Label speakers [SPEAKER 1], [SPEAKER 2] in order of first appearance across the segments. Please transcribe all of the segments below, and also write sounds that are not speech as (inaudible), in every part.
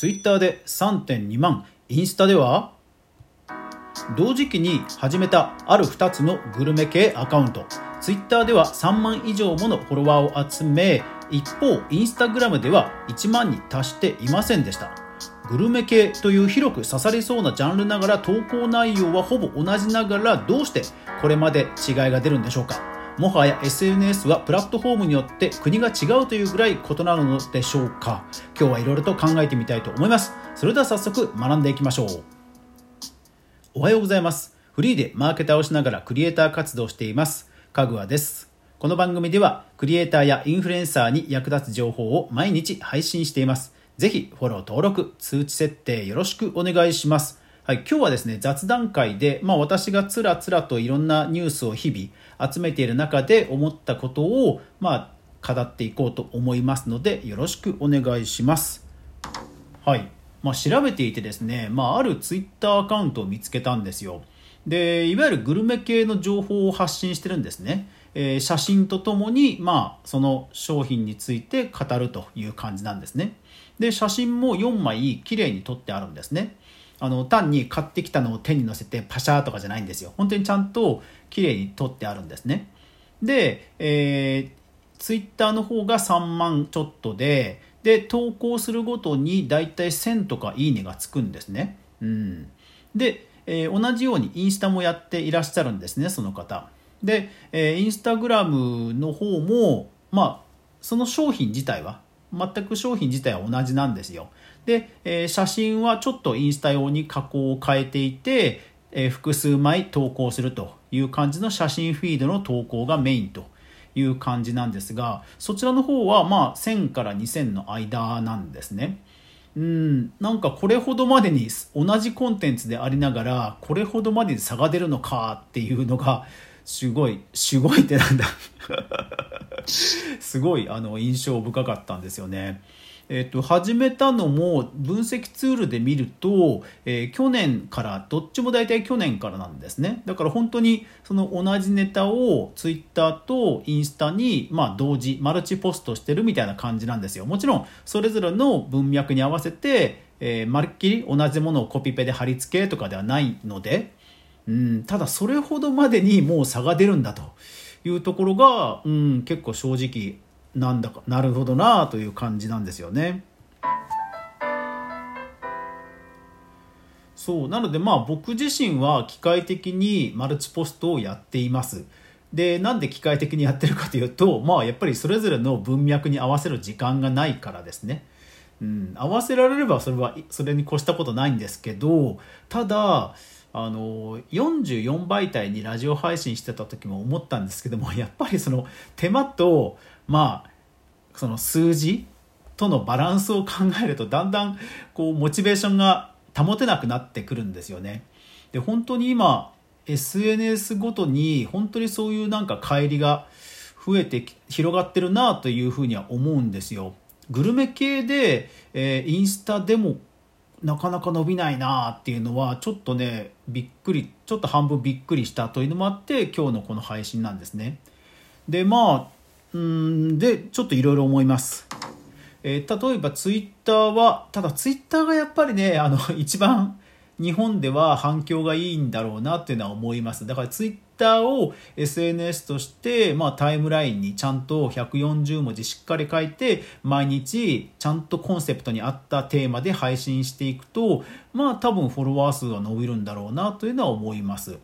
[SPEAKER 1] ツイッターで3.2万。インスタでは同時期に始めたある2つのグルメ系アカウント。ツイッターでは3万以上ものフォロワーを集め一方インスタグラムでは1万に達していませんでした。グルメ系という広く刺さりそうなジャンルながら投稿内容はほぼ同じながらどうしてこれまで違いが出るんでしょうか？もはや SNS はプラットフォームによって国が違うというぐらい異なるのでしょうか。今日はいろいろと考えてみたいと思います。それでは早速学んでいきましょう。おはようございます。フリーでマーケターをしながらクリエイター活動をしています。かぐわです。この番組ではクリエイターやインフルエンサーに役立つ情報を毎日配信しています。ぜひフォロー登録通知設定よろしくお願いします。はい、今日はですね、雑談会で、まあ私がつらつらといろんなニュースを日々集めている中で思ったことを、まあ語っていこうと思いますので、よろしくお願いします。はい。まあ調べていてですね、まああるツイッターアカウントを見つけたんですよ。で、いわゆるグルメ系の情報を発信してるんですね。えー、写真とともに、まあその商品について語るという感じなんですね。で、写真も4枚綺麗に撮ってあるんですね。あの単に買ってきたのを手に乗せてパシャーとかじゃないんですよ。本当にちゃんと綺麗に撮ってあるんですね。で、えー、ツイッターの方が3万ちょっとでで投稿するごとにだいたい1000とかいいねがつくんですね。うん。で、えー、同じようにインスタもやっていらっしゃるんですねその方。で、えー、インスタグラムの方もまあその商品自体は全く商品自体は同じなんですよ。で、えー、写真はちょっとインスタ用に加工を変えていて、えー、複数枚投稿するという感じの写真フィードの投稿がメインという感じなんですがそちらの方はまあ1000から2000の間なんですね。うんなんかこれほどまでに同じコンテンツでありながらこれほどまでに差が出るのかっていうのがすごいすごいってなんだ (laughs) すごいあの印象深かったんですよね。えっと、始めたのも分析ツールで見ると、えー、去年からどっちも大体去年からなんですね。だから本当にその同じネタをツイッターとインスタに、まあ、同時マルチポストしてるみたいな感じなんですよ。もちろんそれぞれの文脈に合わせて、えー、まるっきり同じものをコピペで貼り付けとかではないので、うん、ただそれほどまでにもう差が出るんだというところが、うん、結構正直なんだかなるほどなあという感じなんですよね。そうなのでまあ僕自身は機械的にマルチポストをやっています。でなんで機械的にやってるかというとまあやっぱりそれぞれの文脈に合わせる時間がないからですね。うん、合わせられればそれはそれに越したことないんですけどただあの44媒体にラジオ配信してた時も思ったんですけども (laughs) やっぱりその手間とまあその数字とのバランスを考えるとだんだんこうモチベーションが保てなくなってくるんですよね。で本当に今 SNS ごとに本当にそういうなんか乖離が増えて広がってるなというふうには思うんですよ。グルメ系で、えー、インスタでもなかなか伸びないなっていうのはちょっとねびっくりちょっと半分びっくりしたというのもあって今日のこの配信なんですね。でまあうんでちょっといろいろ思います。えー、例えばツイッターはただツイッターがやっぱりねあの一番日本では反響がいいんだろうなっていうのは思いますだからツイッターを SNS として、まあ、タイムラインにちゃんと140文字しっかり書いて毎日ちゃんとコンセプトに合ったテーマで配信していくとまあ多分フォロワー数が伸びるんだろうなというのは思います。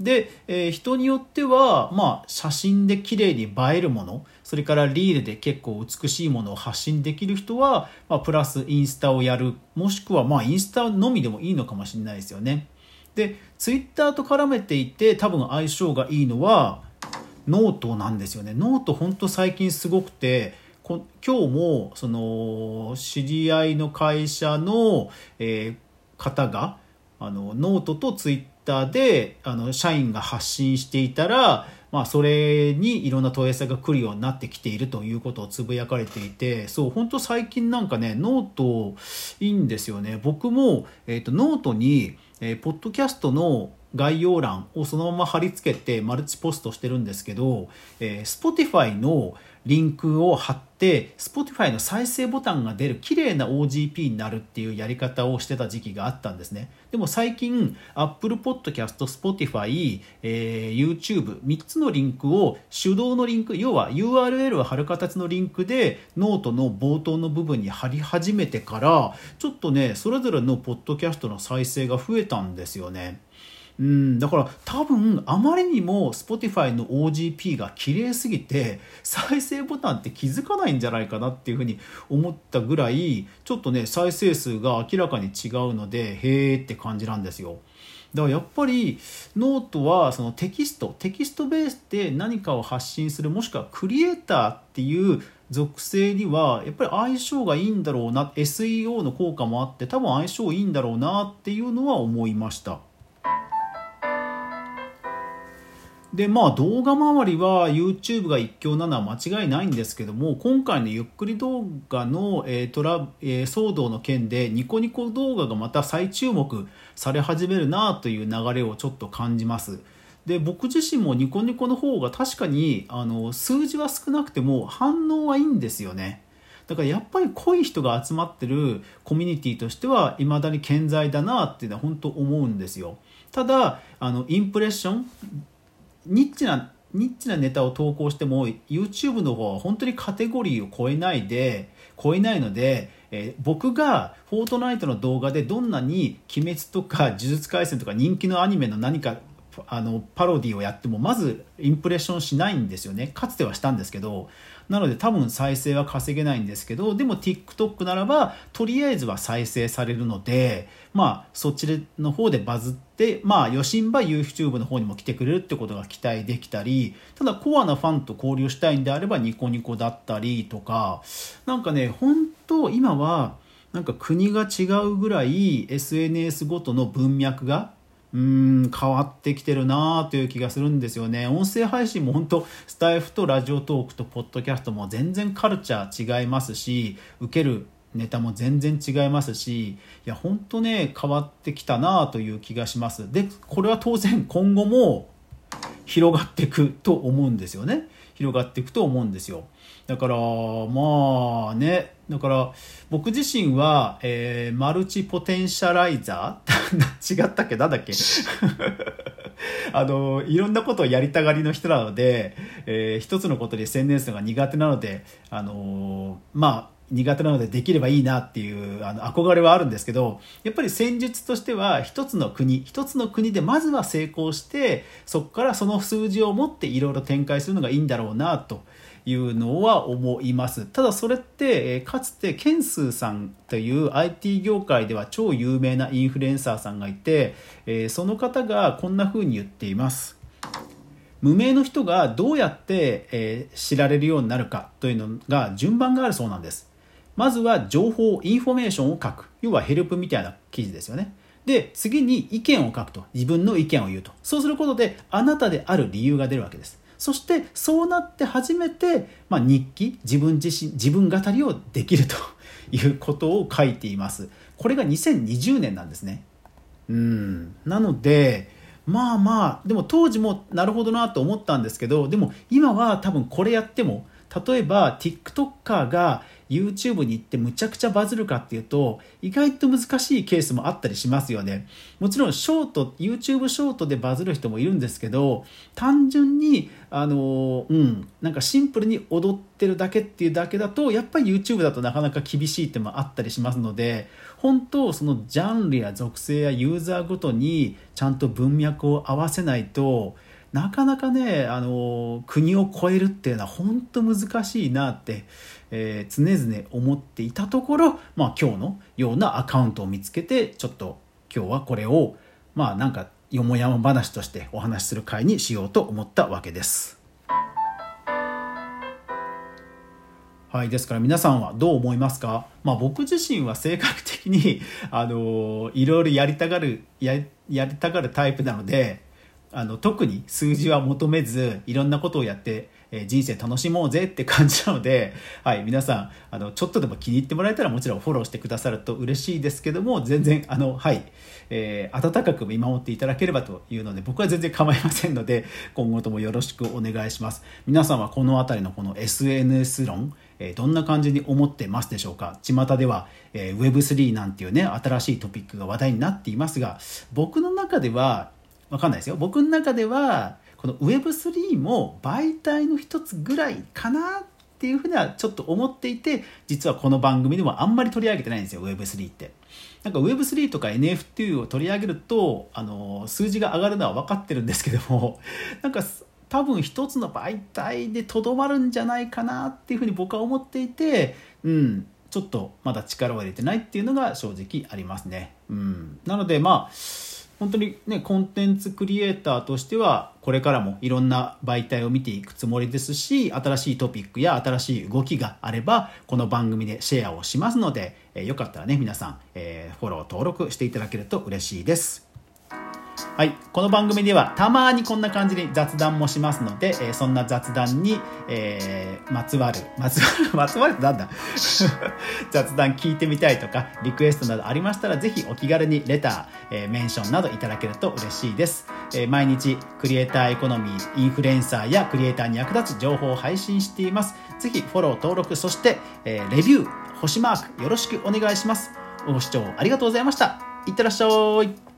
[SPEAKER 1] で、えー、人によっては、まあ、写真で綺麗に映えるものそれからリールで結構美しいものを発信できる人は、まあ、プラスインスタをやるもしくはまあインスタのみでもいいのかもしれないですよね。でツイッターと絡めていて多分相性がいいのはノートなんですよね。ノート本当最近すごくて今日もその知り合いの会社の、えー、方があのノートとツイッターであの社員が発信していたら、まあ、それにいろんな問い合わせが来るようになってきているということをつぶやかれていてそう本当最近なんかねノートいいんですよね。僕も、えーと、ノートに、えー、ポッドキャストの概要欄をそのまま貼り付けてマルチポストしてるんですけど、えー、Spotify のリンクを貼って Spotify の再生ボタンが出る綺麗な OGP になるっていうやり方をしてた時期があったんですね。でも最近 Apple Podcast、Spotify、えー、YouTube 3つのリンクを手動のリンク要は URL を貼る形のリンクでノートの冒頭の部分に貼り始めてからちょっとねそれぞれのポッドキャストの再生が増えたんですよね。うん、だから多分あまりにも Spotify の OGP が綺麗すぎて再生ボタンって気づかないんじゃないかなっていうふうに思ったぐらいちょっとね再生数が明らかに違うのでへーって感じなんですよ。だからやっぱりノートはそのテキストテキストベースで何かを発信するもしくはクリエイターっていう属性にはやっぱり相性がいいんだろうな SEO の効果もあって多分相性いいんだろうなっていうのは思いました。でまあ動画周りは YouTube が一強なのは間違いないんですけども今回のゆっくり動画の、えートラえー、騒動の件でニコニコ動画がまた再注目され始めるなという流れをちょっと感じます。で僕自身もニコニコの方が確かにあの数字は少なくても反応はいいんですよね。だからやっぱり濃い人が集まってるコミュニティとしては未だに健在だなっていうのは本当思うんですよ。ただあのインプレッションニッチなニッチなネタを投稿しても YouTube の方は本当にカテゴリーを超えないで超えないので、えー、僕がフォートナイトの動画でどんなに「鬼滅」とか「呪術廻戦」とか人気のアニメの何かあのパロディをやってもまずインプレッションしないんですよね。かつてはしたんですけどなので多分再生は稼げないんですけどでも TikTok ならばとりあえずは再生されるのでまあそっちの方でバズってまあ余震ば YouTube の方にも来てくれるってことが期待できたりただコアなファンと交流したいんであればニコニコだったりとかなんかね本当今はなんか国が違うぐらい SNS ごとの文脈がうん変わってきてるなという気がするんですよね。音声配信も本当スタイフとラジオトークとポッドキャストも全然カルチャー違いますし受けるネタも全然違いますしいや本当ね変わってきたなという気がします。でこれは当然今後も広がっていくと思うんですよね。広がっていくと思うんですよ。だからまあねだから僕自身は、えー、マルチポテンシャライザー (laughs) 違ったっけ？なんだっけ？(laughs) あのいろんなことをやりたがりの人なので、えー、一つのことに専念するのが苦手なのであのまあ苦手なのでできればいいなっていうあの憧れはあるんですけどやっぱり戦術としては一つの国一つの国でまずは成功してそこからその数字を持っていろいろ展開するのがいいんだろうなというのは思います。ただそれってかつてケンスーさんという IT 業界では超有名なインフルエンサーさんがいてその方がこんな風に言っています。無名の人がどうやって、え知られるようになるかというのが順番があるそうなんです。まずは情報インフォメーションを書く。要はヘルプみたいな記事ですよね。で次に意見を書くと。自分の意見を言うと。そうすることであなたである理由が出るわけです。そしてそうなって初めて、まあ、日記自分自身自分語りをできるということを書いています。これが2020年なんですね。うん。なのでまあまあでも当時もなるほどなと思ったんですけどでも今は多分これやっても例えば TikToker が YouTube に行ってむちゃくちゃバズるかっていうと意外と難しいケースもあったりしますよね。もちろんショート YouTube ショートでバズる人もいるんですけど単純にあのうんなんかシンプルに踊ってるだけっていうだけだとやっぱり YouTube だとなかなか厳しいってもあったりしますので本当そのジャンルや属性やユーザーごとにちゃんと文脈を合わせないとなかなかねあの国を超えるっていうのは本当難しいなって、えー、常々思っていたところ、まあ、今日のようなアカウントを見つけてちょっと今日はこれをまあなんかよもやま話としてお話しする会にしようと思ったわけです。はい、ですから皆さんはどう思いますか、まあ、僕自身は性格的にあのいろいろやりたがるややりたがるタイプなのであの特に数字は求めずいろんなことをやってえ人生楽しもうぜって感じなので、(laughs) はい、皆さん、あの、ちょっとでも気に入ってもらえたらもちろんフォローしてくださると嬉しいですけども、全然、あの、はい、えー、温かく見守っていただければというので、僕は全然構いませんので、(laughs) 今後ともよろしくお願いします。皆さんはこの辺りのこの SNS 論、えどんな感じに思ってますでしょうか？巷では、えー、Web3 なんていうね、新しいトピックが話題になっていますが、僕の中では、わかんないですよ。僕の中では、この Web3 も媒体の一つぐらいかなっていうふうにはちょっと思っていて、実はこの番組でもあんまり取り上げてないんですよ、Web3 って。なんか Web3 とか NFT を取り上げると、あの、数字が上がるのは分かってるんですけども、(laughs) なんか多分一つの媒体でとどまるんじゃないかなっていうふうに僕は思っていて、うん、ちょっとまだ力を入れてないっていうのが正直ありますね。うん、なのでまあ、本当にね、コンテンツクリエイターとしては、これからもいろんな媒体を見ていくつもりですし、新しいトピックや新しい動きがあれば、この番組でシェアをしますので、えー、よかったらね、皆さん、えー、フォロー登録していただけると嬉しいです。はい。この番組ではたまにこんな感じに雑談もしますので、えー、そんな雑談に、えー、まつわる、まつわる、(laughs) まつわるってなんだ？(laughs) 雑談聞いてみたいとか、リクエストなどありましたら、ぜひお気軽にレター、えー、メンションなどいただけると嬉しいです。えー、毎日、クリエイターエコノミー、インフルエンサーやクリエイターに役立つ情報を配信しています。ぜひフォロー、登録、そして、えー、レビュー、星マークよろしくお願いします。ご視聴ありがとうございました。いってらっしゃい。